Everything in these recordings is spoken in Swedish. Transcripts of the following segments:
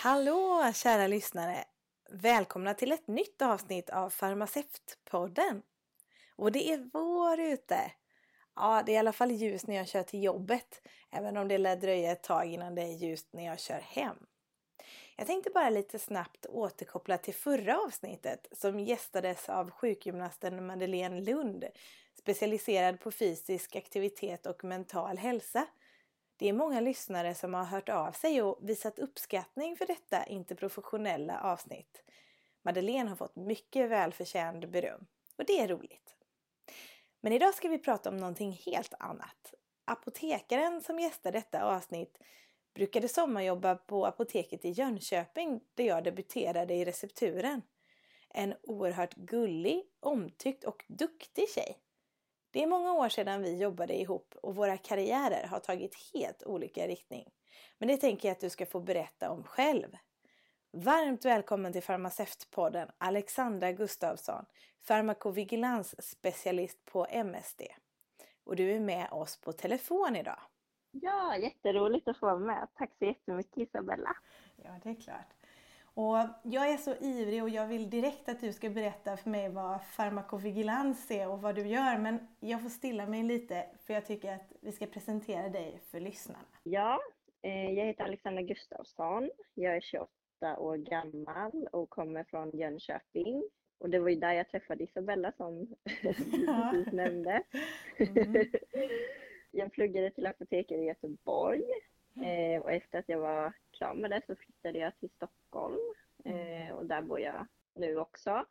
Hallå kära lyssnare! Välkomna till ett nytt avsnitt av Farmaceutpodden. Och det är vår ute. Ja, det är i alla fall ljus när jag kör till jobbet. Även om det lär dröja ett tag innan det är ljust när jag kör hem. Jag tänkte bara lite snabbt återkoppla till förra avsnittet som gästades av sjukgymnasten Madeleine Lund, specialiserad på fysisk aktivitet och mental hälsa. Det är många lyssnare som har hört av sig och visat uppskattning för detta interprofessionella avsnitt. Madeleine har fått mycket välförtjänt beröm och det är roligt. Men idag ska vi prata om någonting helt annat. Apotekaren som gästar detta avsnitt brukade sommarjobba på apoteket i Jönköping där jag debuterade i recepturen. En oerhört gullig, omtyckt och duktig tjej. Det är många år sedan vi jobbade ihop och våra karriärer har tagit helt olika riktning. Men det tänker jag att du ska få berätta om själv. Varmt välkommen till Farmaceutpodden Alexandra Gustavsson, farmakovigilans på MSD. Och du är med oss på telefon idag. Ja, jätteroligt att få vara med. Tack så jättemycket Isabella. Ja, det är klart. Och jag är så ivrig och jag vill direkt att du ska berätta för mig vad farmakovigilans är och vad du gör. Men jag får stilla mig lite för jag tycker att vi ska presentera dig för lyssnarna. Ja, eh, jag heter Alexandra Gustafsson. Jag är 28 år gammal och kommer från Jönköping. Och det var ju där jag träffade Isabella som du precis nämnde. Mm. Jag pluggade till apotekare i Göteborg eh, och efter att jag var det så flyttade jag till Stockholm eh, och där bor jag nu också.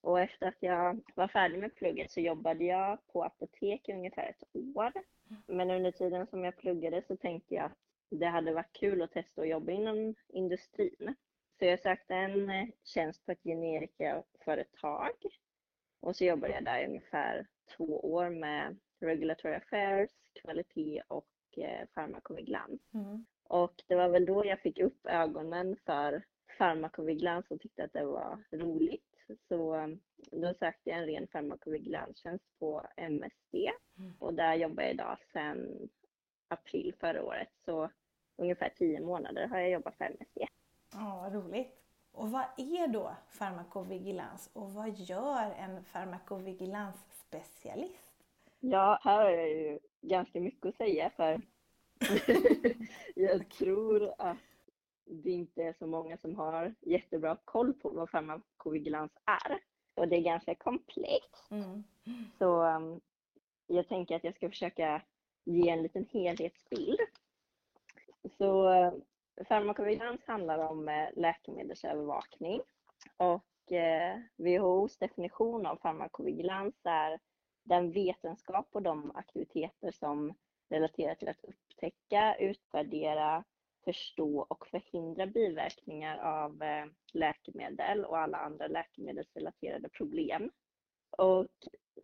Och efter att jag var färdig med plugget så jobbade jag på apotek i ungefär ett år. Men under tiden som jag pluggade så tänkte jag att det hade varit kul att testa att jobba inom industrin. Så jag sökte en eh, tjänst på ett generikaföretag och så jobbade jag där i ungefär två år med Regulatory Affairs, kvalitet och eh, farmakovigilans. Mm. Och det var väl då jag fick upp ögonen för farmakovigilans och tyckte att det var roligt. Så um, då sökte jag en ren farmakovigilanstjänst på MSD mm. och där jobbar jag idag sedan april förra året. Så ungefär tio månader har jag jobbat för MSD. Ja, roligt. Och vad är då farmakovigilans och vad gör en farmakovigilansspecialist? Ja, här har jag ju ganska mycket att säga för jag tror att det inte är så många som har jättebra koll på vad farmakovigilans är. Och det är ganska komplext. Mm. Så um, jag tänker att jag ska försöka ge en liten helhetsbild. Så uh, farmakovigilans handlar om uh, läkemedelsövervakning. Och uh, eh, WHOs definition av farmakovigilans är den vetenskap och de aktiviteter som relaterar till att upptäcka, utvärdera, förstå och förhindra biverkningar av eh, läkemedel och alla andra läkemedelsrelaterade problem. Och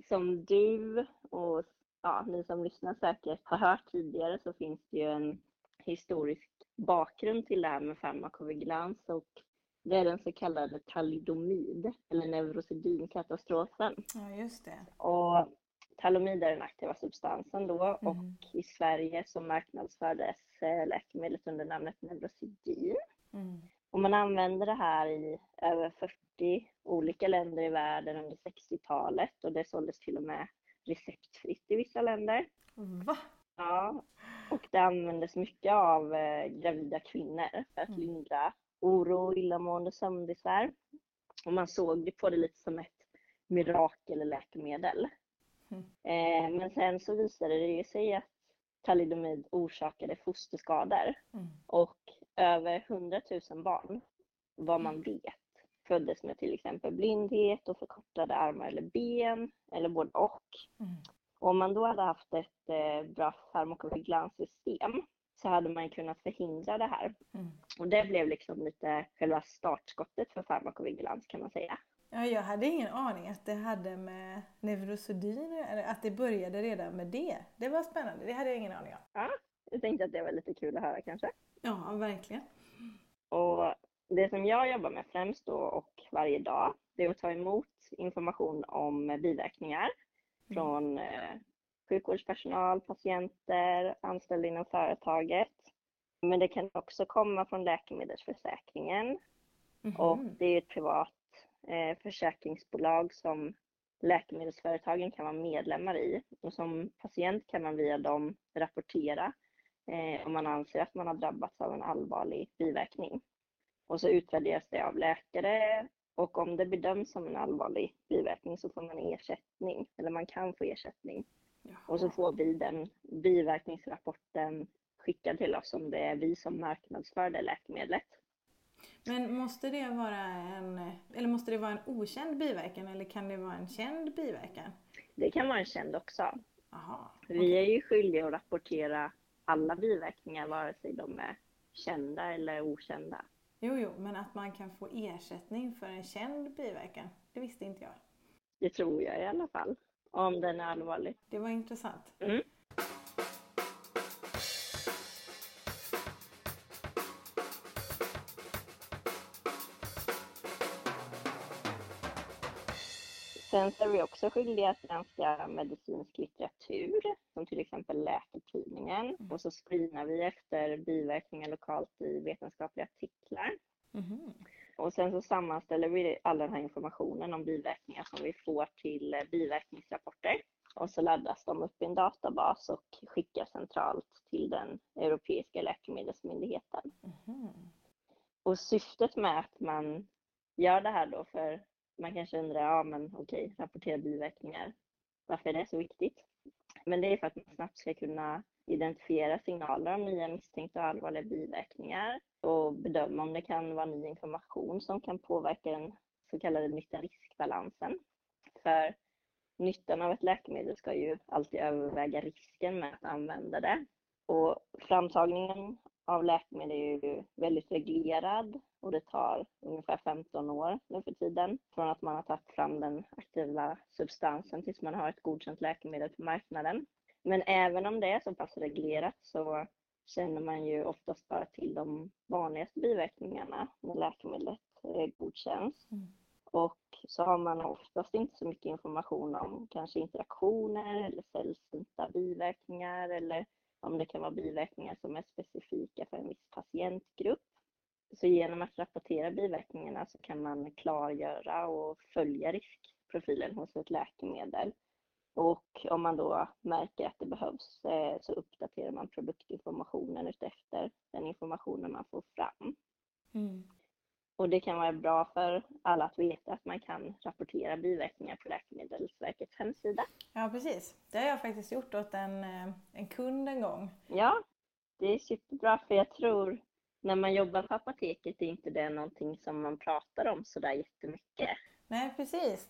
som du och ja, ni som lyssnar säkert har hört tidigare så finns det ju en historisk bakgrund till det här med farmakovigilans och det är den så kallade talidomid eller neurosedynkatastrofen. Ja, just det. Och talomid är den aktiva substansen då mm. och i Sverige så marknadsfördes eh, läkemedlet under namnet Neurosedyn. Mm. Och man använder det här i över 40 olika länder i världen under 60-talet och det såldes till och med receptfritt i vissa länder. Va? Ja, och det användes mycket av eh, gravida kvinnor för att mm. lindra oro, illamående sömnbesvär. Och man såg på det lite som ett mirakelläkemedel. Mm. men sen så visade det sig att talidomid orsakade fosterskador mm. och över 100 000 barn, vad man mm. vet, föddes med till exempel blindhet och förkortade armar eller ben eller både och. Mm. Om man då hade haft ett eh, bra farmakovigilanssystem så hade man kunnat förhindra det här. Mm. Och det blev liksom lite själva startskottet för farmakovigilans kan man säga. Ja, jag hade ingen aning att det hade med neurosedyn eller att det började redan med det. Det var spännande, det hade jag ingen aning om. Ja, jag tänkte att det var lite kul att höra kanske. Ja, verkligen. Och det som jag jobbar med främst då och varje dag, det är att ta emot information om biverkningar mm. från eh, sjukvårdspersonal, patienter, anställda inom företaget. Men det kan också komma från läkemedelsförsäkringen Mhm. och det är ett privat försäkringsbolag som läkemedelsföretagen kan vara medlemmar i. Och som patient kan man via dem rapportera eh, om man anser att man har drabbats av en allvarlig biverkning. Och så utvärderas det av läkare och om det bedöms som en allvarlig biverkning så får man ersättning, eller man kan få ersättning. Och så Jaha. får vi den biverkningsrapporten skickad till oss om det är vi som marknadsför det läkemedlet. Men måste det vara en, eller måste det vara en okänd biverkan eller kan det vara en känd biverkan? Det kan vara en känd också. Jaha. Vi är ju skyldiga att rapportera alla biverkningar vare sig de är kända eller okända. Jo, jo, men att man kan få ersättning för en känd biverkan, det visste inte jag. Det tror jag i alla fall. Om den är allvarlig. Det var intressant. Mm. Sen så är vi också skyldiga att granska medicinsk litteratur, som till exempel Läkartidningen. Och så screenar vi efter biverkningar lokalt i vetenskapliga artiklar. Mhm. Och sen så sammanställer vi all den här informationen om biverkningar som vi får till biverkningsrapporter. Och så laddas de upp i en databas och skickas centralt till den europeiska läkemedelsmyndigheten. Mhm. Och syftet med att man gör det här då, för man kanske undrar, ja men okej, rapportera biverkningar. Varför är det så viktigt? Men det är för att man snabbt ska kunna identifiera signaler om nya misstänkta och allvarliga biverkningar och bedöma om det kan vara ny information som kan påverka den så kallade nytta-riskbalansen. För nyttan av ett läkemedel ska ju alltid överväga risken med att använda det. Och framtagningen av läkemedel är ju väldigt reglerad och det tar ungefär 15 år nu för tiden från att man har tagit fram den aktiva substansen tills man har ett godkänt läkemedel på marknaden. Men även om det är så pass reglerat så känner man ju oftast bara till de vanligaste biverkningarna när läkemedlet eh, godkänns. Mm. Och så har man oftast inte så mycket information om kanske interaktioner eller sällsynta biverkningar eller om det kan vara biverkningar som är specifika för en viss patientgrupp. Så genom att rapportera biverkningarna så kan man klargöra och följa riskprofilen hos ett läkemedel. Och om man då märker att det behövs eh, så uppdaterar man produktinformationen utefter den informationen man får fram. Mm. Och det kan vara bra för alla att veta att man kan rapportera biverkningar på Läkemedelsverkets hemsida. Ja, precis. Det har jag faktiskt gjort åt en, eh, en kund en gång. Ja, det är superbra för jag tror när man jobbar på apoteket är inte det någonting som man pratar om sådär jättemycket. Nej, precis.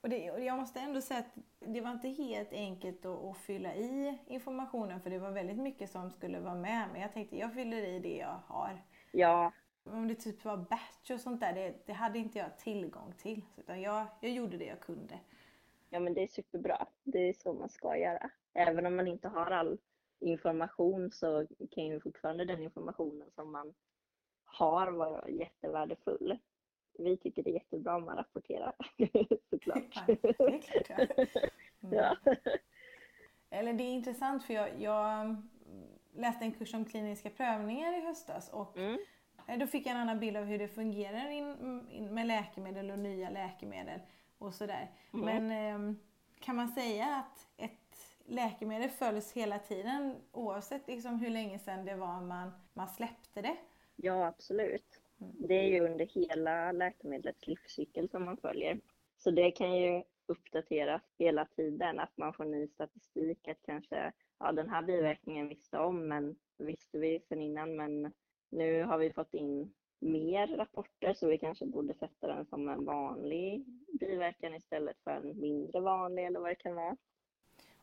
Och, det, och jag måste ändå säga att det var inte helt enkelt att, att fylla i informationen för det var väldigt mycket som skulle vara med. Men jag tänkte jag fyller i det jag har. Ja, Om det typ var batch och sånt där, det, det hade inte jag tillgång till. Utan jag, jag gjorde det jag kunde. ja men det är superbra. Det är så man ska göra. Även om man inte har all information så kan ju fortfarande den informationen som man har vara jättevärdefull. Vi tycker det är jättebra om man rapporterar, såklart. Ja, det är klart ja. Mm. Ja. Eller det är intressant för jag, jag läste en kurs om kliniska prövningar i höstas och Mm. eh, då fick jag en annan bild av hur det fungerar in, in med läkemedel och nya läkemedel och sådär. Mm. Men ehm, kan man säga att ett läkemedel följs hela tiden oavsett liksom hur länge sedan det var man, man släppte det? Ja, absolut. Det är ju under hela läkemedlets livscykel som man följer. Så det kan ju uppdateras hela tiden, att man får ny statistik, att kanske, ja den här biverkningen visste om, men visste vi sedan innan, men nu har vi fått in mer rapporter så vi kanske borde sätta den som en vanlig biverkan istället för en mindre vanlig eller vad det kan vara.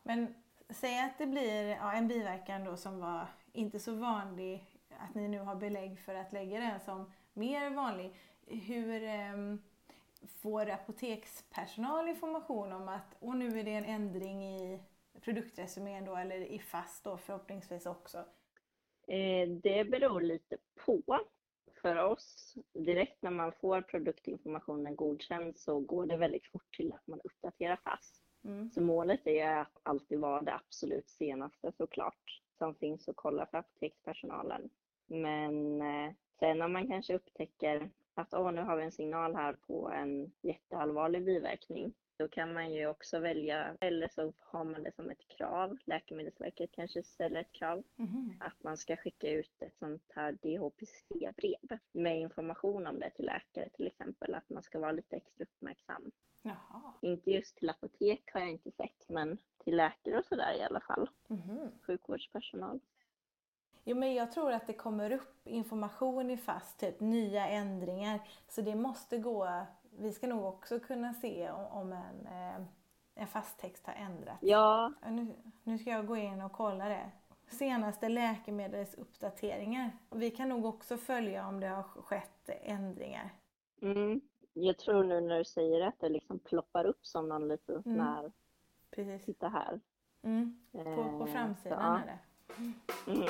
Men säg att det blir ja, en biverkan då som var inte så vanlig, att ni nu har belägg för att lägga den som mer vanlig. Hur ehm, får apotekspersonal information om att och nu är det en ändring i produktresumén då eller i FASS då förhoppningsvis också? Eh, Det beror lite på. För oss, direkt när man får produktinformationen godkänd så går det väldigt fort till att man uppdaterar FASS. Mm. Så målet är att alltid vara det absolut senaste såklart som finns att kolla för apotekspersonalen. Men eh, sen om man kanske upptäcker att åh, nu har vi en signal här på en jätteallvarlig biverkning, då kan man ju också välja, eller så har man det som ett krav. Läkemedelsverket kanske ställer ett krav Mhm. att man ska skicka ut ett sånt här DHPC-brev med information om det till läkare till exempel, att man ska vara lite extra uppmärksam. Jaha. Inte just till apotek har jag inte sett, men till läkare och sådär i alla fall. Mhm. Sjukvårdspersonal. Jo, men jag tror att det kommer upp information i FAST, typ nya ändringar. Så det måste gå, vi ska nog också kunna se om, en, eh, en fasttext har ändrats. Ja, Ja, Nu, nu ska jag gå in och kolla det. Senaste läkemedelsuppdateringar. Vi kan nog också följa om det har skett ändringar. mm. jag tror nu när du säger det att det liksom ploppar upp som någon liten Mm. här, Precis. titta här. Mm. På, på Eh, framsidan så, är det. ja. Mm.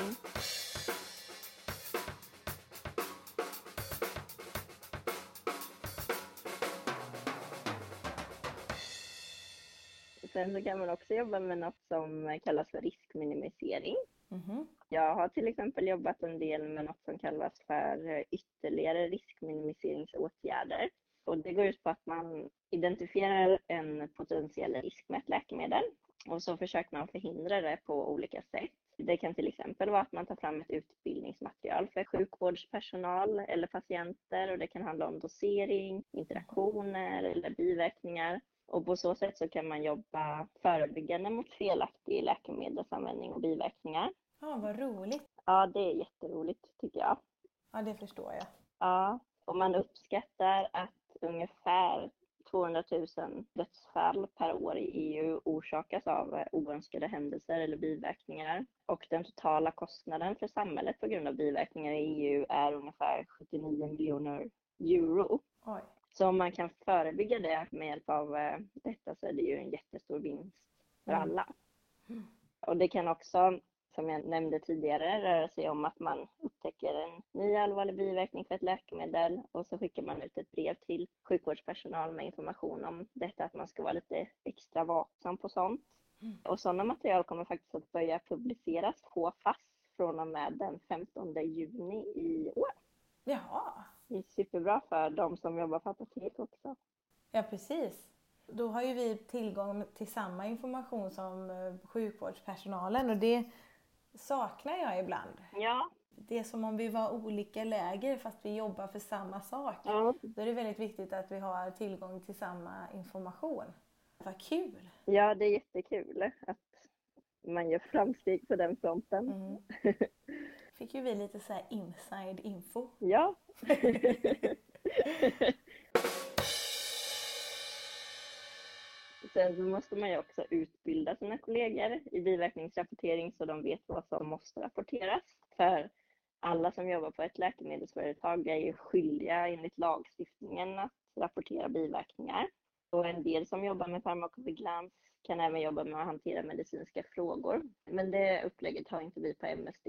Sen så kan man också jobba med något som kallas för riskminimisering. Mhm. Jag har till exempel jobbat en del med något som kallas för ytterligare riskminimiseringsåtgärder. Och det går ut på att man identifierar en potentiell risk med ett läkemedel och så försöker man förhindra det på olika sätt. Det kan till exempel vara att man tar fram ett utbildningsmaterial för sjukvårdspersonal eller patienter och det kan handla om dosering, interaktioner eller biverkningar. Och på så sätt så kan man jobba förebyggande mot felaktig läkemedelsanvändning och biverkningar. Ja, vad roligt. Ja, det är jätteroligt tycker jag. Ja, det förstår jag. Ja, och man uppskattar att ungefär 200 000 dödsfall per år i EU orsakas av eh, oönskade händelser eller biverkningar. Och den totala kostnaden för samhället på grund av biverkningar i EU är ungefär 79 miljoner euro. Oj. Så om man kan förebygga det med hjälp av eh, detta så är det ju en jättestor vinst för Mm. alla. Mm. Och det kan också, som jag nämnde tidigare, röra sig om att man upptäcker en ny allvarlig biverkning för ett läkemedel och så skickar man ut ett brev till sjukvårdspersonal med information om detta, att man ska vara lite extra vaksam på sånt. Mm. Och sådana material kommer faktiskt att börja publiceras på FASS från och med den 15 juni i år. Jaha. Det är superbra för de som jobbar på apotek också. Ja, precis. Då har ju vi tillgång till samma information som eh, sjukvårdspersonalen och det saknar jag ibland. Ja, Det är som om vi var olika läger fast vi jobbar för samma sak. ja, Då är det väldigt viktigt att vi har tillgång till samma information. Vad kul! ja det är jättekul att man gör framsteg på den fronten. Mm. Fick ju vi lite så inside info. Ja. Sen så måste man ju också utbilda sina kollegor i biverkningsrapportering så de vet vad som måste rapporteras. För alla som jobbar på ett läkemedelsföretag är ju skyldiga enligt lagstiftningen att rapportera biverkningar. Och en del som jobbar med farmakovigilans kan även jobba med att hantera medicinska frågor. Men det upplägget har inte vi på MSD.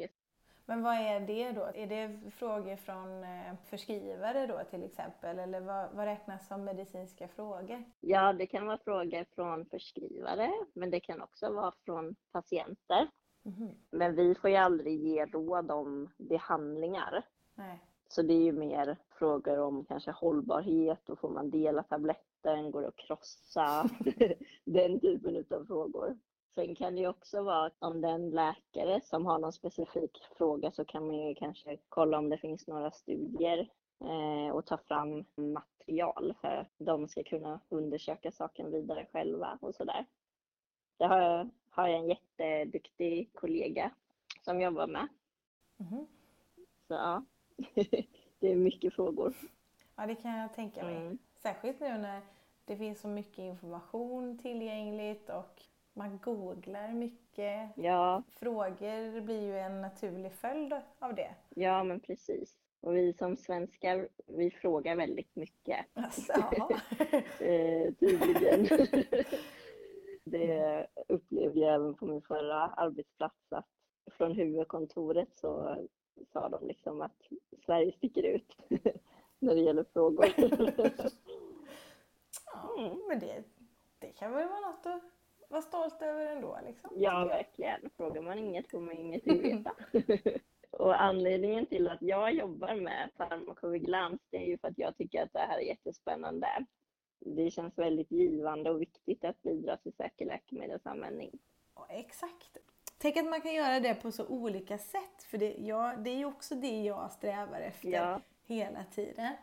Men vad är det då? Är det frågor från eh, förskrivare då till exempel? Eller vad, vad räknas som medicinska frågor? Ja, det kan vara frågor från förskrivare, men det kan också vara från patienter. Mhm. Men vi får ju aldrig ge råd om behandlingar. Nej. Så det är ju mer frågor om kanske hållbarhet och får man dela tabletten, går det att krossa? Den typen av frågor. Sen kan det också vara att om det är en läkare som har någon specifik fråga så kan man ju kanske kolla om det finns några studier eh, och ta fram material för att de ska kunna undersöka saken vidare själva och sådär. Det har jag, har jag en jätteduktig kollega som jobbar med. Mhm. Så ja, det är mycket frågor. Ja, det kan jag tänka mig. Mm. Särskilt nu när det finns så mycket information tillgängligt och man googlar mycket. Ja, Frågor blir ju en naturlig följd av det. ja men precis. Och vi som svenskar, vi frågar väldigt mycket. Alltså. Eh, tydligen. det upplevde jag även på min förra arbetsplats att från huvudkontoret så sa de liksom att Sverige sticker ut när det gäller frågor. ja. Mm. Men det, det kan väl vara något att vara stolt över ändå liksom. Ja, verkligen. Frågar man inget får man ingenting veta. Och anledningen till att jag jobbar med farmakovigilans det är ju för att jag tycker att det här är jättespännande. Det känns väldigt givande och viktigt att bidra till säker läkemedelsanvändning. Ja, exakt. Tänk att man kan göra det på så olika sätt. För det, ja, det är ju också det jag strävar efter Ja. hela tiden.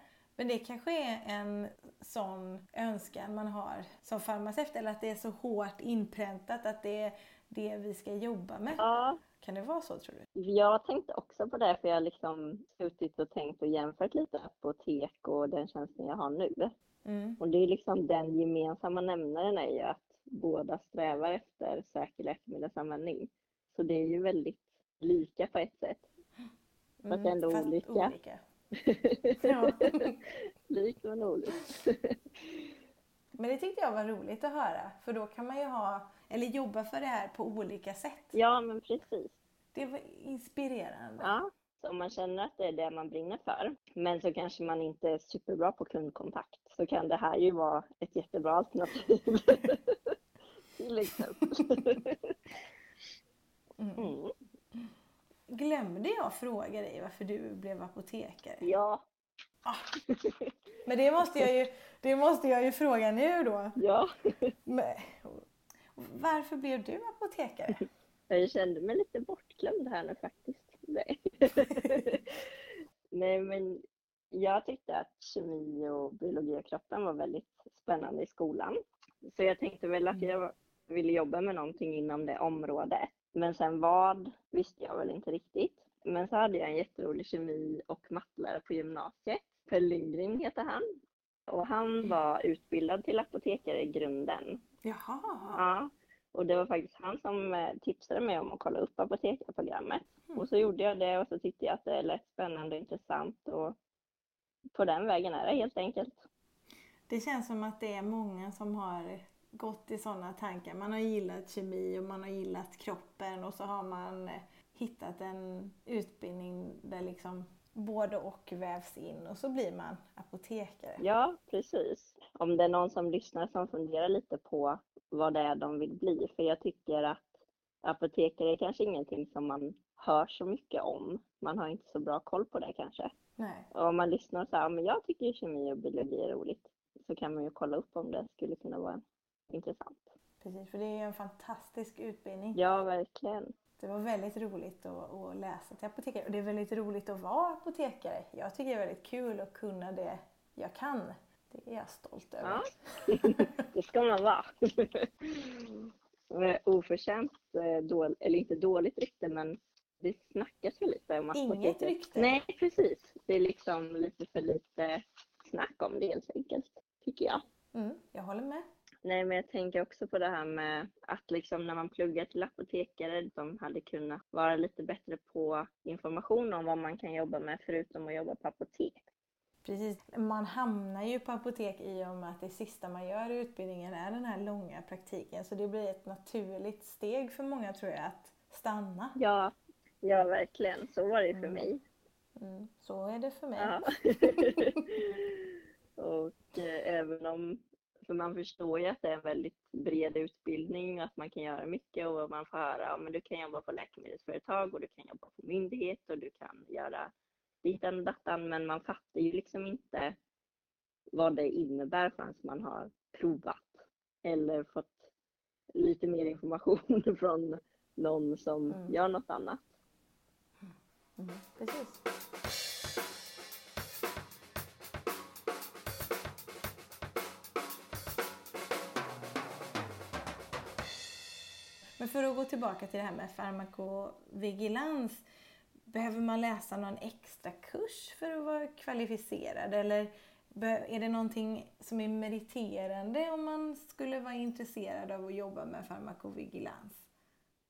Men det kanske är en sån önskan man har som farmaceut eller att det är så hårt inpräntat att det är det vi ska jobba med. Ja, Kan det vara så tror du? jag tänkte också på det för jag har liksom suttit och tänkt och jämfört lite apotek och den tjänsten jag har nu. Mm. Och det är liksom den gemensamma nämnaren är ju att båda strävar efter säker läkemedelsanvändning. Så det är ju väldigt lika på ett sätt. Fast ändå olika. Mm, olika. Ja. Likt men olikt. Men det tyckte jag var roligt att höra för då kan man ju ha, eller jobba för det här på olika sätt. Ja, men precis. Det var inspirerande. Ja. Så om man känner att det är det man brinner för, men så kanske man inte är superbra på kundkontakt, så kan det här ju vara ett jättebra alternativ. Till exempel. Mm. Mm. Glömde jag fråga dig varför du blev apotekare? Ja, Men det måste jag ju, det måste jag ju fråga nu då. ja. Men, varför blev du apotekare? Jag kände mig lite bortglömd här nu faktiskt. Nej. Nej, men jag tyckte att kemi och biologi och kroppen var väldigt spännande i skolan. Så jag tänkte väl att jag ville jobba med någonting inom det området. Men sen vad visste jag väl inte riktigt. Men så hade jag en jätterolig kemi och mattelärare på gymnasiet. Per Lindgren heter han. Och han var utbildad till apotekare i grunden. Jaha. Ja, och det var faktiskt han som eh, tipsade mig om att kolla upp apotekarprogrammet. Och så gjorde jag det och så tyckte jag att det lät spännande och intressant och på den vägen är det helt enkelt. Det känns som att det är många som har gått i sådana tankar. Man har gillat kemi och man har gillat kroppen och så har man eh, hittat en utbildning där liksom både och vävs in och så blir man apotekare. Ja, precis. Om det är någon som lyssnar som funderar lite på vad det är de vill bli. För jag tycker att apotekare är kanske ingenting som man hör så mycket om. Man har inte så bra koll på det kanske. Nej. Och om man lyssnar och säger, men jag tycker kemi och biologi är roligt. Så kan man ju kolla upp om det skulle kunna vara intressant. Precis, för det är en fantastisk utbildning. Ja, verkligen. Det var väldigt roligt att, att läsa till apotekare och det är väldigt roligt att vara apotekare. Jag tycker det är väldigt kul att kunna det jag kan. Det är jag stolt över. Ja, det ska man vara. Eh, Oförtjänt, eh, dål, eller inte dåligt rykte, men det snackas väl lite om Inget apoteket. rykte. Nej, precis. Det är liksom lite för lite snack om det helt enkelt, tycker jag. Mm, jag håller med. Nej, men jag tänker också på det här med att liksom när man pluggar till apotekare, de hade kunnat vara lite bättre på information om vad man kan jobba med förutom att jobba på apotek. Precis. Man hamnar ju på apotek i och med att det sista man gör i utbildningen är den här långa praktiken. Så det blir ett naturligt steg för många tror jag att stanna. Ja, ja verkligen. Så var det för Mm. mig. Mm, så är det för mig. Ja. och eh, även om, för man förstår ju att det är en väldigt bred utbildning, att man kan göra mycket och man får höra, ja men du kan jobba på läkemedelsföretag och du kan jobba på myndighet och du kan göra ditan och datan, men man fattar ju liksom inte vad det innebär förrän man har provat eller fått lite mer information från någon som Mm. gör något annat. Mm, precis. Men för att gå tillbaka till det här med farmakovigilans. Behöver man läsa någon extra kurs för att vara kvalificerad? Eller är det någonting som är meriterande om man skulle vara intresserad av att jobba med farmakovigilans?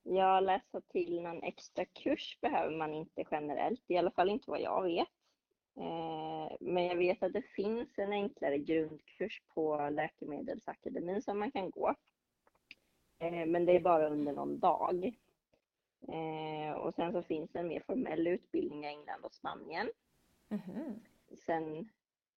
Ja, läsa till någon extra kurs behöver man inte generellt, i alla fall inte vad jag vet. Eh, men jag vet att det finns en enklare grundkurs på Läkemedelsakademin som man kan gå. Eh, Men det är bara under någon dag. Eh, Och sen så finns det en mer formell utbildning i England och Spanien. Mhm. Sen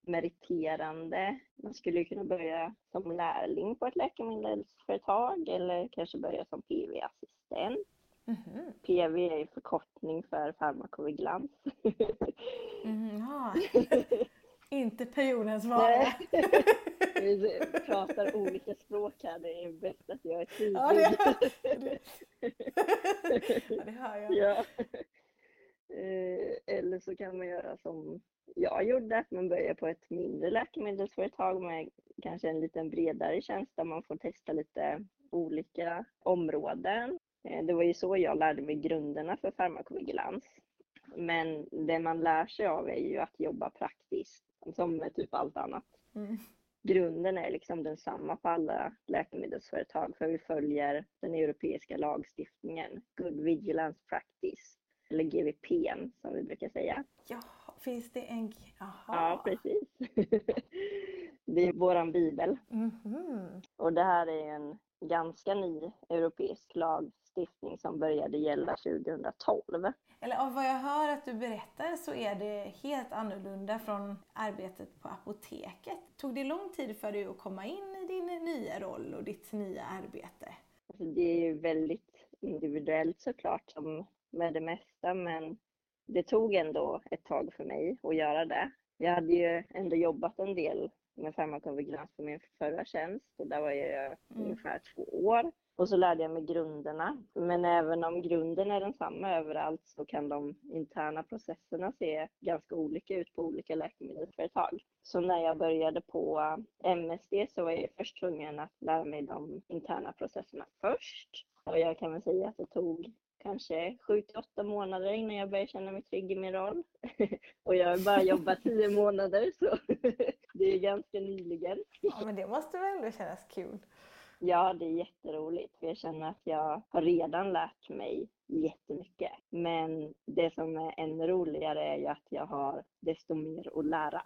meriterande, man skulle kunna börja som lärling på ett läkemedelsföretag eller kanske börja som PV-assistent. Mm. PV är förkortning för farmakovigilans. mm, ja. Inte periodens vara. Vi pratar olika språk här, det är bäst att jag är tydlig. Ja, det, det. ja, det hör jag. Ja. Eh, eller så kan man göra som jag gjorde, att man börjar på ett mindre läkemedelsföretag med kanske en lite bredare tjänst där man får testa lite olika områden. Eh, det var ju så jag lärde mig grunderna för farmakovigilans. Men det man lär sig av är ju att jobba praktiskt, som med typ allt annat. Mm. Grunden är liksom densamma på alla läkemedelsföretag för vi följer den europeiska lagstiftningen, Good Vigilance Practice, eller GVP som vi brukar säga. Ja, finns det en... Aha. Ja, precis. det är våran bibel. Mm -hmm. Och det här är en ganska ny europeisk lagstiftning som började gälla 2012. Eller av vad jag hör att du berättar så är det helt annorlunda från arbetet på apoteket. Tog det lång tid för dig att komma in i din nya roll och ditt nya arbete? Alltså det är ju väldigt individuellt såklart som med det mesta men det tog ändå ett tag för mig att göra det. Jag hade ju ändå jobbat en del med farmakovigilans på min förra tjänst och där var jag mm. ungefär två år. Och så lärde jag mig grunderna. Men även om grunden är densamma överallt så kan de interna processerna se ganska olika ut på olika läkemedelsföretag. Så när jag började på MSD så var jag först tvungen att lära mig de interna processerna först. Och jag kan väl säga att det tog kanske sju till åtta månader innan jag började känna mig trygg i min roll. och jag har bara jobbat tio månader så det är ganska nyligen. Ja men det måste väl ändå kännas kul? Ja, det är jätteroligt för jag känner att jag har redan lärt mig jättemycket. Men det som är ännu roligare är ju att jag har desto mer att lära.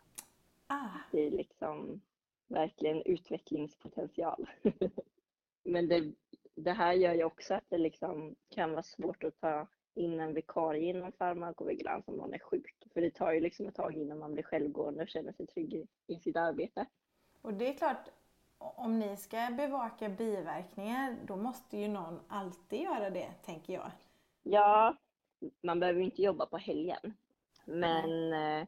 Ah. Det är liksom verkligen utvecklingspotential. Men det, det här gör ju också att det liksom kan vara svårt att ta in en vikarie inom farmakovigilans om någon är sjuk. För det tar ju liksom ett tag innan man blir självgående och känner sig trygg i, sitt arbete. Och det är klart, om ni ska bevaka biverkningar, då måste ju någon alltid göra det, tänker jag. Ja, man behöver inte jobba på helgen. Men eh,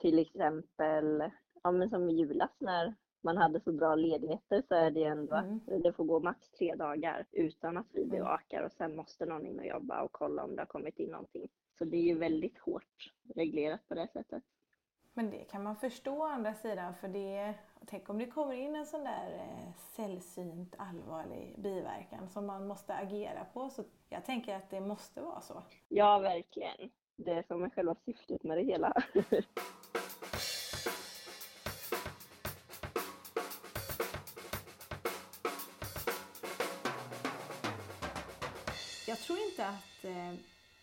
till exempel, ja men som i julas när man hade så bra ledigheter så är det ändå mm. att det får gå max tre dagar utan att vi bevakar och sen måste någon in och jobba och kolla om det har kommit in någonting. Så det är ju väldigt hårt reglerat på det sättet. Men det kan man förstå å andra sidan för det, tänk om det kommer in en sån där eh, sällsynt allvarlig biverkan som man måste agera på. Så jag tänker att det måste vara så. Ja, verkligen. Det är som är själva syftet med det hela.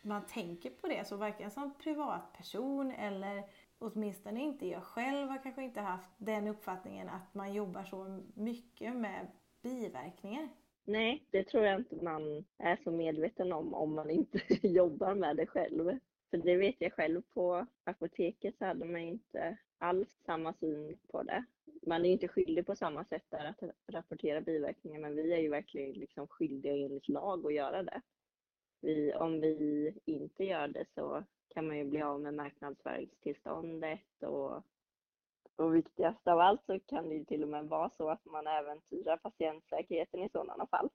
man tänker på det, så varken som privatperson eller åtminstone inte jag själv har kanske inte haft den uppfattningen att man jobbar så mycket med biverkningar. Nej, det tror jag inte man är så medveten om om man inte jobbar med det själv. För det vet jag själv på apoteket så hade man inte alls samma syn på det. Man är inte skyldig på samma sätt där att rapportera biverkningar men vi är ju verkligen liksom skyldiga enligt lag att göra det. Vi, om vi inte gör det så kan man ju bli av med marknadsföringstillståndet och, och viktigast av allt så kan det ju till och med vara så att man äventyrar patientsäkerheten i sådana fall.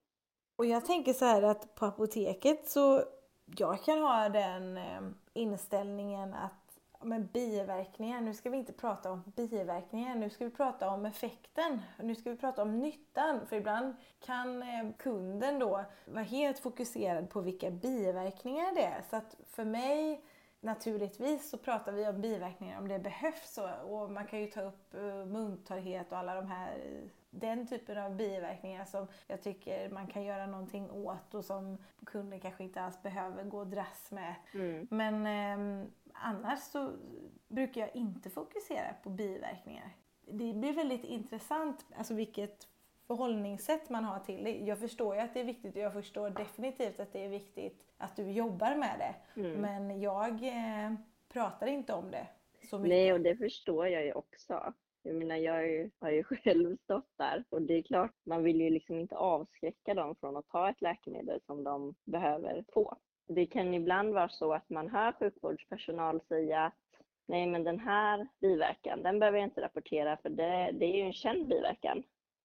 Och jag tänker så här att på apoteket så jag kan ha den eh, inställningen att men biverkningar, nu ska vi inte prata om biverkningar, nu ska vi prata om effekten. Nu ska vi prata om nyttan. För ibland kan eh, kunden då vara helt fokuserad på vilka biverkningar det är. Så att för mig Naturligtvis så pratar vi om biverkningar om det behövs och man kan ju ta upp eh, muntorrhet och alla de här den typen av biverkningar som jag tycker man kan göra någonting åt och som kunden kanske inte alls behöver gå och dras med. Mm. Men eh, annars så brukar jag inte fokusera på biverkningar. Det blir väldigt intressant, alltså vilket förhållningssätt man har till det. Jag förstår ju att det är viktigt och jag förstår definitivt att det är viktigt att du jobbar med det. Mm. Men jag eh, pratar inte om det så mycket. Nej, och det förstår jag ju också. Jag menar, jag har ju själv stått där och det är klart, man vill ju liksom inte avskräcka dem från att ta ett läkemedel som de behöver få. Det kan ibland vara så att man hör sjukvårdspersonal säga att nej men den här biverkan, den behöver jag inte rapportera för det, det är ju en känd biverkan.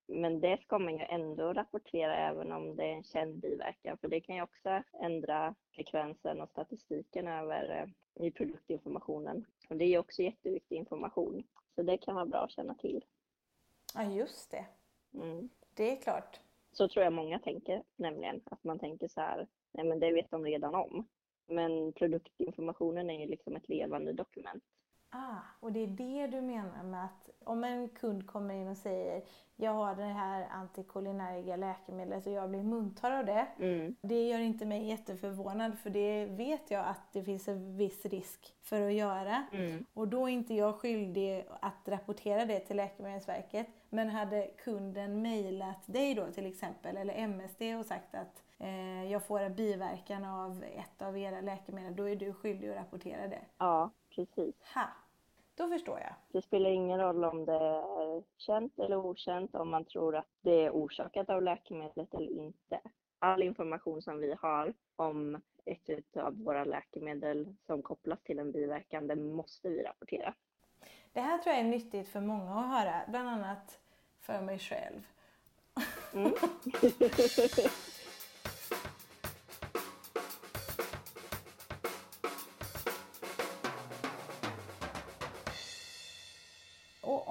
Men det ska man ju ändå rapportera även om det är en känd biverkan, för det kan ju också ändra frekvensen och statistiken över eh, i produktinformationen. Och det är också jätteviktig information, så det kan vara bra att känna till. Ja, just det. Mm. Det är klart. Så tror jag många tänker, nämligen att man tänker så här, nej men det vet de redan om. Men produktinformationen är ju liksom ett levande dokument. Ah, och det är det du menar med att om en kund kommer in och säger jag har det här antikolinergiska läkemedlet och jag blir muntorr av det. Mm. Det gör inte mig jätteförvånad för det vet jag att det finns en viss risk för att göra. Mm. Och då är inte jag skyldig att rapportera det till Läkemedelsverket. Men hade kunden mejlat dig då till exempel eller MSD och sagt att eh, jag får en biverkan av ett av era läkemedel, då är du skyldig att rapportera det. Ja, precis. Ha! Då förstår jag. Det spelar ingen roll om det är känt eller okänt, om man tror att det är orsakat av läkemedlet eller inte. All information som vi har om ett av våra läkemedel som kopplas till en biverkan, det måste vi rapportera. Det här tror jag är nyttigt för många att höra, bland annat för mig själv. Mm.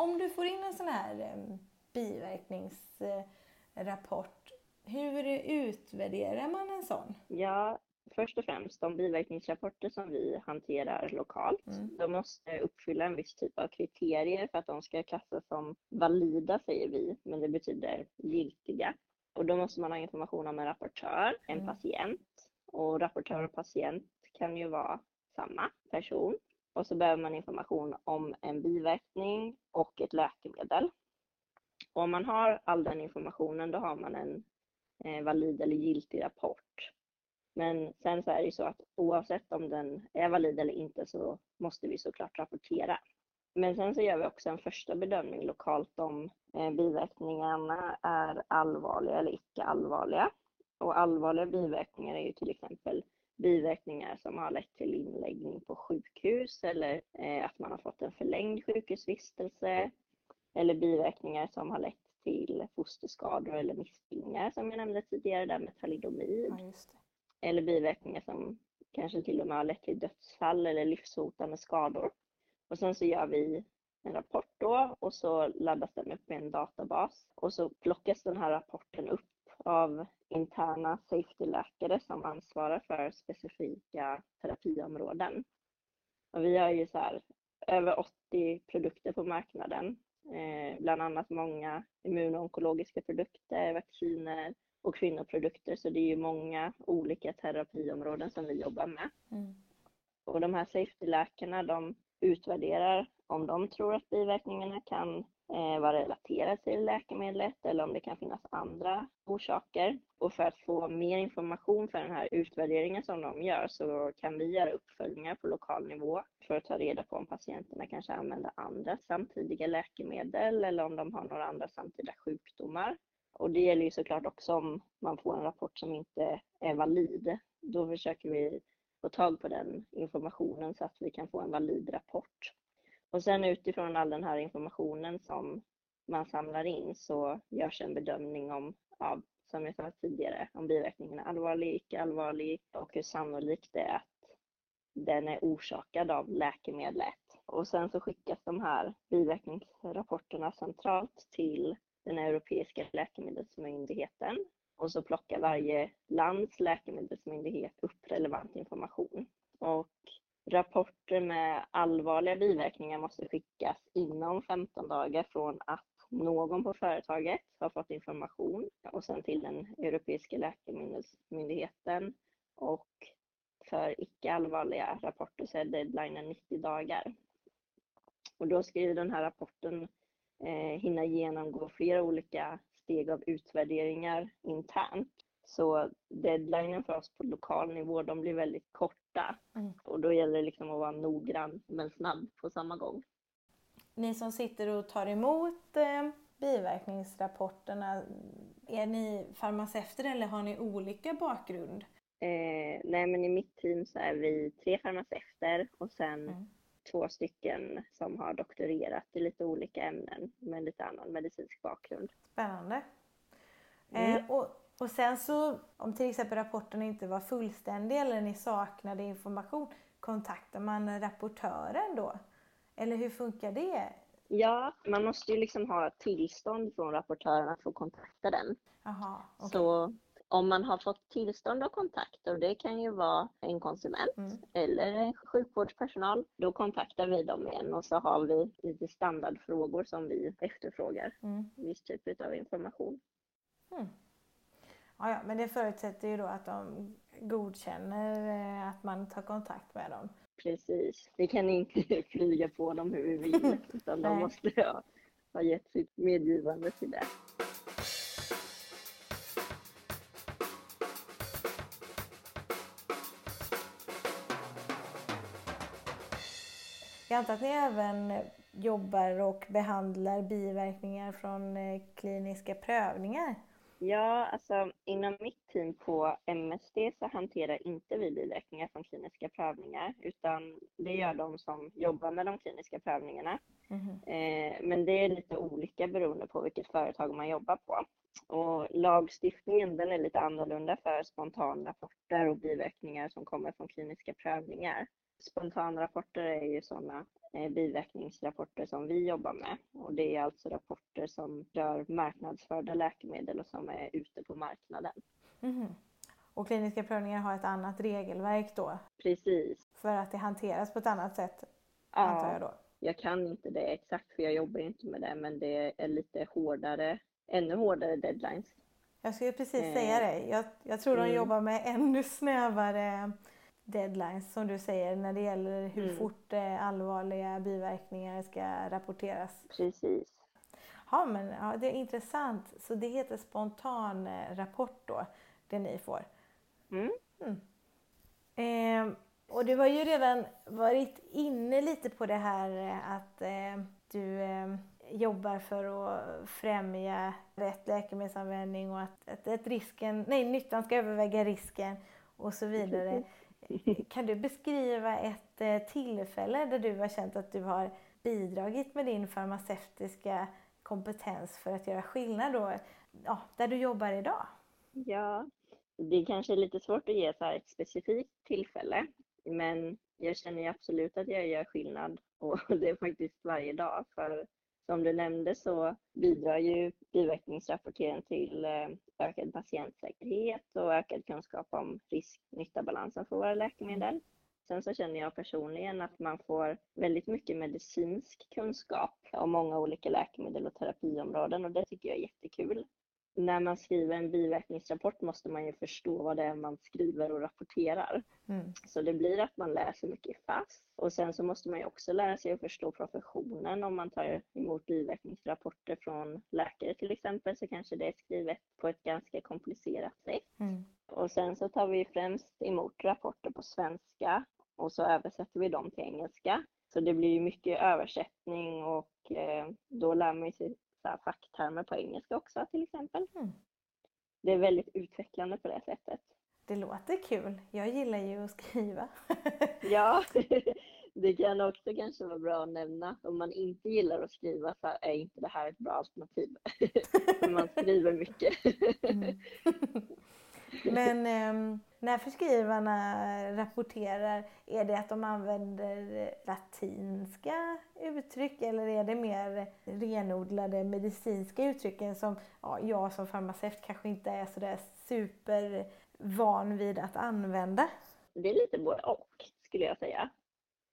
om du får in en sån här eh, biverkningsrapport, hur utvärderar man en sån? Ja, först och främst de biverkningsrapporter som vi hanterar lokalt. Mm. De måste uppfylla en viss typ av kriterier för att de ska klassas som valida, säger vi, men det betyder giltiga. Och då måste man ha information om en rapportör, en Mm. patient. Och rapportör och patient kan ju vara samma person. Och så behöver man information om en biverkning och ett läkemedel. Och om man har all den informationen, då har man en eh, valid eller giltig rapport. Men sen så är det ju så att oavsett om den är valid eller inte så måste vi såklart rapportera. Men sen så gör vi också en första bedömning lokalt om eh, biverkningarna är allvarliga eller icke allvarliga. Och allvarliga biverkningar är ju till exempel biverkningar som har lett till inläggning på sjukhus eller eh, att man har fått en förlängd sjukhusvistelse eller biverkningar som har lett till fosterskador eller missbildningar som jag nämnde tidigare där med thalidomid Ja, eller biverkningar som kanske till och med har lett till dödsfall eller livshotande skador. Och sen så gör vi en rapport då och så laddas den upp i en databas och så plockas den här rapporten upp av interna safety-läkare som ansvarar för specifika terapiområden. Och vi har ju så här över 80 produkter på marknaden, eh, bland annat många immunonkologiska produkter, vacciner och kvinnoprodukter, så det är ju många olika terapiområden som vi jobbar med. Mm. Och de här safety-läkarna de utvärderar om de tror att biverkningarna kan eh, vara relaterade till läkemedlet eller om det kan finnas andra orsaker. Och för att få mer information för den här utvärderingen som de gör så kan vi göra uppföljningar på lokal nivå för att ta reda på om patienterna kanske använder andra samtidiga läkemedel eller om de har några andra samtida sjukdomar. Och det gäller ju såklart också om man får en rapport som inte är valid. Då försöker vi få tag på den informationen så att vi kan få en valid rapport. Och sen utifrån all den här informationen som man samlar in så görs en bedömning om, ja, som jag sa tidigare, om biverkningen är allvarlig, icke allvarlig och hur sannolikt det är att den är orsakad av läkemedlet. Och sen så skickas de här biverkningsrapporterna centralt till den europeiska läkemedelsmyndigheten och så plockar varje lands läkemedelsmyndighet upp relevant information. Och rapporter med allvarliga biverkningar måste skickas inom 15 dagar från att någon på företaget har fått information och sen till den europeiska läkemedelsmyndigheten. Och för icke allvarliga rapporter så är deadlinen 90 dagar. Och då ska ju den här rapporten eh, hinna genomgå flera olika steg av utvärderingar internt. Så deadlinen för oss på lokal nivå, de blir väldigt kort korta. Mm. Och då gäller det liksom att vara noggrann men snabb på samma gång. ni som sitter och tar emot eh, biverkningsrapporterna, är ni farmaceuter eller har ni olika bakgrund? Eh, nej, men i mitt team så är vi tre farmaceuter och sen mm. två stycken som har doktorerat i lite olika ämnen med lite annan medicinsk bakgrund. Spännande. Mm. Eh, och, och sen så, om till exempel rapporten inte var fullständig eller ni saknade information, kontaktar man rapportören då? Eller hur funkar det? Ja, man måste ju liksom ha tillstånd från rapportören att få kontakta den. Aha, okay. Så om man har fått tillstånd att kontakta, och det kan ju vara en konsument mm. eller en sjukvårdspersonal, då kontaktar vi dem igen och så har vi lite standardfrågor som vi efterfrågar. Mm. Viss typ av information. Mm. Ja, ja, men det förutsätter ju då att de godkänner eh, att man tar kontakt med dem. Precis. Vi kan inte flyga på dem hur vi vill, utan de måste ha, ha gett sitt medgivande till det. Jag antar att ni även jobbar och behandlar biverkningar från eh, kliniska prövningar? Ja, alltså inom mitt team på MSD så hanterar inte vi biverkningar från kliniska prövningar utan det gör de som jobbar med de kliniska prövningarna. Mm. Eh, men det är lite olika beroende på vilket företag man jobbar på. Och lagstiftningen den är lite annorlunda för spontanrapporter och biverkningar som kommer från kliniska prövningar. Spontanrapporter är ju sådana eh, biverkningsrapporter som vi jobbar med. Och det är alltså rapporter som rör marknadsförda läkemedel och som är ute på marknaden. Mm. Och kliniska prövningar har ett annat regelverk då? Precis. För att det hanteras på ett annat sätt, ja, antar jag då? Jag kan inte det exakt för jag jobbar inte med det men det är lite hårdare, ännu hårdare deadlines. Jag skulle precis eh. säga det. Jag, jag tror mm. de jobbar med ännu snävare deadlines som du säger när det gäller hur mm. fort eh, allvarliga biverkningar ska rapporteras. Precis. Ja, men ja, det är intressant. Så det heter spontan eh, rapport då, det ni får? Mm. mm. Eh, och du har ju redan varit inne lite på det här eh, att eh, du eh, jobbar för att främja rätt läkemedelsanvändning och att, att, att risken, nej, nyttan ska överväga risken och så vidare. Kan du beskriva ett eh, tillfälle där du har känt att du har bidragit med din farmaceutiska kompetens för att göra skillnad då, ja, där du jobbar idag? Ja, det är kanske är lite svårt att ge så ett specifikt tillfälle, men jag känner absolut att jag gör skillnad och det är faktiskt varje dag. För som du nämnde så bidrar ju biverkningsrapporteringen till eh, ökad patientsäkerhet och ökad kunskap om risk-nytta-balansen för våra läkemedel. Sen så känner jag personligen att man får väldigt mycket medicinsk kunskap om många olika läkemedel och terapiområden och det tycker jag är jättekul när man skriver en biverkningsrapport måste man ju förstå vad det är man skriver och rapporterar. Mm. Så det blir att man läser mycket fast. Och sen så måste man ju också lära sig att förstå professionen. Om man tar emot biverkningsrapporter från läkare till exempel så kanske det är skrivet på ett ganska komplicerat sätt. Mm. Och sen så tar vi främst emot rapporter på svenska och så översätter vi dem till engelska. Så det blir mycket översättning och eh, då lär man sig vissa facktermer på engelska också till exempel. Mm. Det är väldigt utvecklande på det sättet. Det låter kul. Jag gillar ju att skriva. ja, det kan också kanske vara bra att nämna. Om man inte gillar att skriva så är inte det här ett bra alternativ. man skriver mycket. mm. Men eh, när förskrivarna rapporterar, är det att de använder latinska uttryck eller är det mer renodlade medicinska uttrycken som ja, jag som farmaceut kanske inte är sådär supervan vid att använda? Det är lite både och skulle jag säga.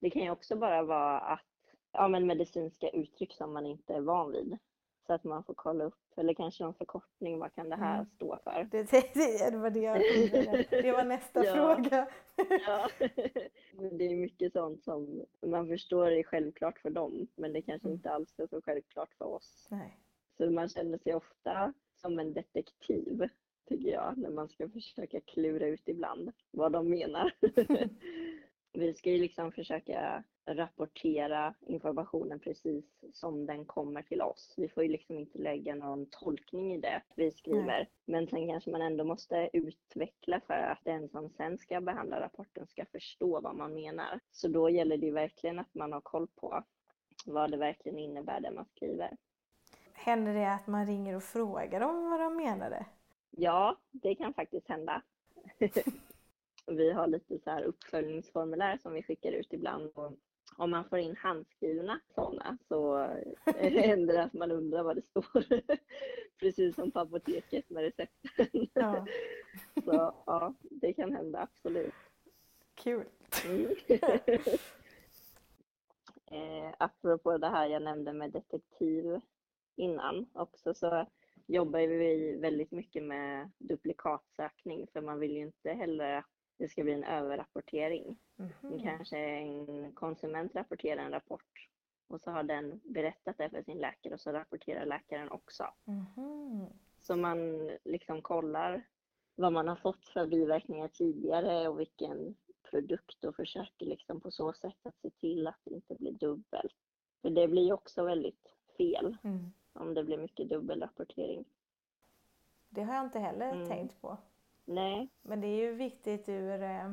Det kan ju också bara vara att ja, men medicinska uttryck som man inte är van vid. Så att man får kolla upp, eller kanske någon förkortning, vad kan det här mm. stå för? Det, det, det var det jag Det var nästa ja. fråga. ja. Det är mycket sånt som man förstår är självklart för dem, men det kanske mm. inte alls är så självklart för oss. Nej. Så man känner sig ofta som en detektiv, tycker jag, när man ska försöka klura ut ibland vad de menar. Vi ska ju liksom försöka rapportera informationen precis som den kommer till oss. Vi får ju liksom inte lägga någon tolkning i det vi skriver. Nej. Men sen kanske man ändå måste utveckla för att den som sen ska behandla rapporten ska förstå vad man menar. Så då gäller det ju verkligen att man har koll på vad det verkligen innebär det man skriver. Händer det att man ringer och frågar dem vad de menade? Ja, det kan faktiskt hända. vi har lite så här uppföljningsformulär som vi skickar ut ibland. Och om man får in handskrivna sådana så händer det att man undrar vad det står. Precis som på apoteket med recepten. Ja. så ja, det kan hända absolut. Kul. Mm. eh, apropå det här jag nämnde med detektiv innan också så jobbar vi väldigt mycket med duplikatsökning för man vill ju inte heller att det ska bli en överrapportering. Mm. Kanske en konsument rapporterar en rapport och så har den berättat det för sin läkare och så rapporterar läkaren också. Mm. Så man liksom kollar vad man har fått för biverkningar tidigare och vilken produkt och försöker liksom på så sätt att se till att det inte blir dubbelt. För det blir ju också väldigt fel mm. om det blir mycket dubbelrapportering. Det har jag inte heller mm. tänkt på. Nej. Men det är ju viktigt ur, eh,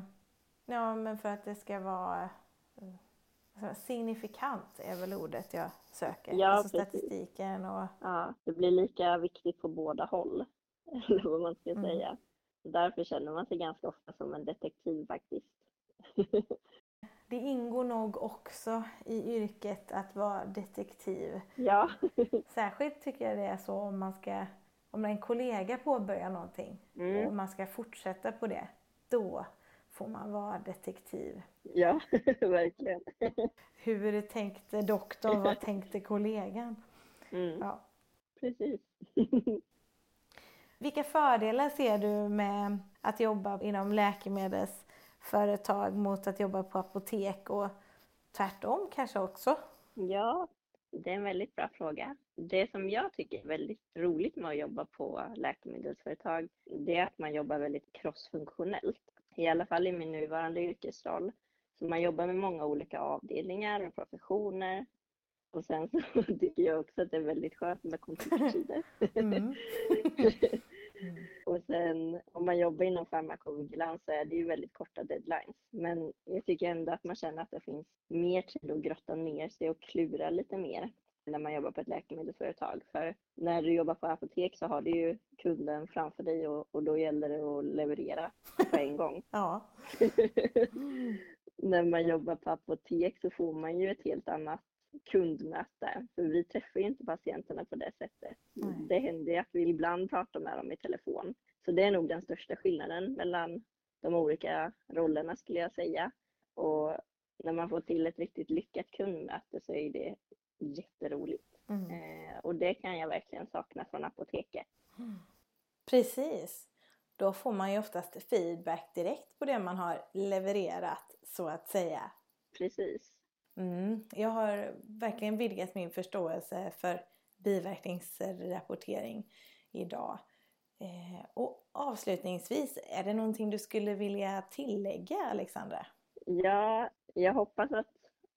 ja men för att det ska vara eh, signifikant är väl ordet jag söker. Ja, alltså statistiken och... Ja, det blir lika viktigt på båda håll. Eller vad man ska mm. säga. Därför känner man sig ganska ofta som en detektiv faktiskt. det ingår nog också i yrket att vara detektiv. Ja. Särskilt tycker jag det är så om man ska om en kollega påbörjar någonting mm. och man ska fortsätta på det, då får man vara detektiv. Ja, verkligen. Hur tänkte doktorn? Vad tänkte kollegan? Mm. Ja. Precis. Vilka fördelar ser du med att jobba inom läkemedelsföretag mot att jobba på apotek och tvärtom kanske också? Ja, det är en väldigt bra fråga. Det som jag tycker är väldigt roligt med att jobba på läkemedelsföretag, det är att man jobbar väldigt crossfunktionellt. I alla fall i min nuvarande yrkesroll. Så man jobbar med många olika avdelningar och professioner. Och sen så tycker jag också att det är väldigt skönt med kontorstider. Mm. och sen om man jobbar inom farmakovigilans så är det ju väldigt korta deadlines. Men jag tycker ändå att man känner att det finns mer tid att grotta ner sig och klura lite mer när man jobbar på ett läkemedelsföretag. För när du jobbar på apotek så har du ju kunden framför dig och, och då gäller det att leverera på en gång. ja. när man jobbar på apotek så får man ju ett helt annat kundmöte. För vi träffar ju inte patienterna på det sättet. Nej. Det händer ju att vi ibland pratar med dem i telefon. Så det är nog den största skillnaden mellan de olika rollerna skulle jag säga. Och när man får till ett riktigt lyckat kundmöte så är det jätteroligt. Mm. Eh, och det kan jag verkligen sakna från apoteket. Mm. Precis. Då får man ju oftast feedback direkt på det man har levererat så att säga. Precis. Mm. Jag har verkligen vidgat min förståelse för biverkningsrapportering idag. Eh, och avslutningsvis, är det någonting du skulle vilja tillägga Alexandra? Ja, jag hoppas att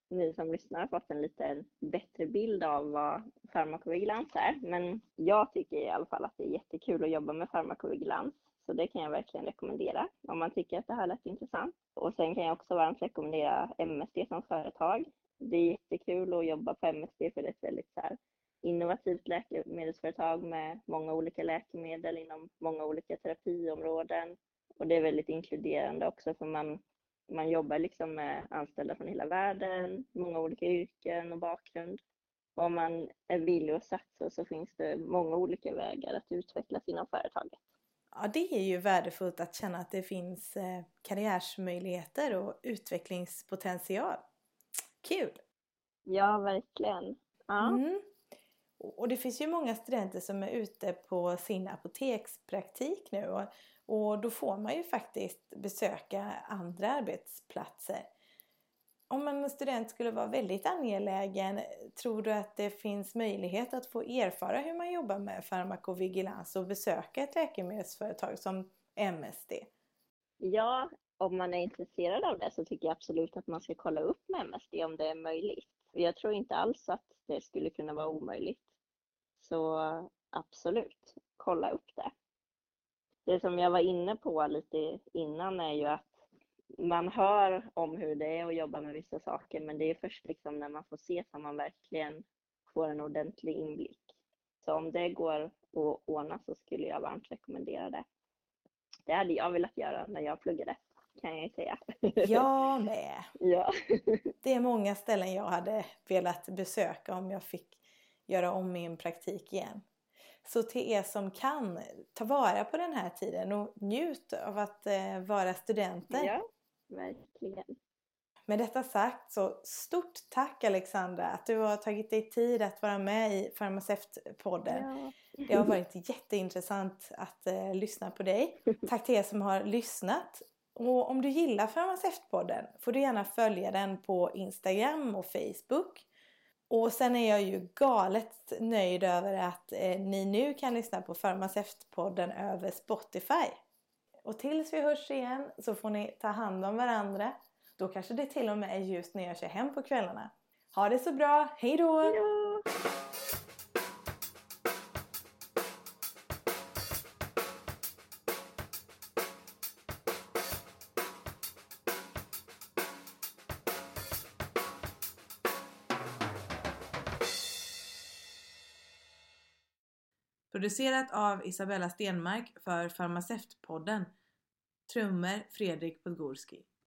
ni som lyssnar har fått en lite bättre bild av vad farmakovigilans är. Men jag tycker i alla fall att det är jättekul att jobba med farmakovigilans. Så det kan jag verkligen rekommendera om man tycker att det här lät intressant. Och sen kan jag också varmt rekommendera MSD som företag. Det är jättekul att jobba på MSD för det är ett väldigt så här, innovativt läkemedelsföretag med många olika läkemedel inom många olika terapiområden. Och det är väldigt inkluderande också för man man jobbar liksom med anställda från hela världen, många olika yrken och bakgrund. Och om man är villig att satsa så finns det många olika vägar att utvecklas inom företaget. Ja, det är ju värdefullt att känna att det finns eh, karriärsmöjligheter och utvecklingspotential. Kul! Ja, verkligen. Ja. Mm. Och det finns ju många studenter som är ute på sin apotekspraktik nu och och då får man ju faktiskt besöka andra arbetsplatser. Om en student skulle vara väldigt angelägen, tror du att det finns möjlighet att få erfara hur man jobbar med farmakovigilans och besöka ett läkemedelsföretag som MSD? Ja, om man är intresserad av det så tycker jag absolut att man ska kolla upp med MSD om det är möjligt. Jag tror inte alls att det skulle kunna vara omöjligt. Så absolut, kolla upp det. Det som jag var inne på lite innan är ju att man hör om hur det är att jobba med vissa saker men det är först liksom när man får se som man verkligen får en ordentlig inblick. Så om det går att ordna så skulle jag varmt rekommendera det. Det hade jag velat göra när jag pluggade kan jag säga. Jag med. Ja. Det är många ställen jag hade velat besöka om jag fick göra om min praktik igen. Så till er som kan, ta vara på den här tiden och njut av att eh, vara studenter. Ja, verkligen. Med detta sagt så stort tack Alexandra att du har tagit dig tid att vara med i Farmaceutpodden. Ja. Det har varit jätteintressant att eh, lyssna på dig. Tack till er som har lyssnat. Och om du gillar Farmaceutpodden får du gärna följa den på Instagram och Facebook. Och sen är jag ju galet nöjd över att eh, ni nu kan lyssna på Farmaceutpodden över Spotify. Och tills vi hörs igen så får ni ta hand om varandra. Då kanske det till och med är ljust när jag kör hem på kvällarna. Ha det så bra, hejdå! hejdå. Producerat av Isabella Stenmark för Farmaceutpodden. Trummor Fredrik Podgorski.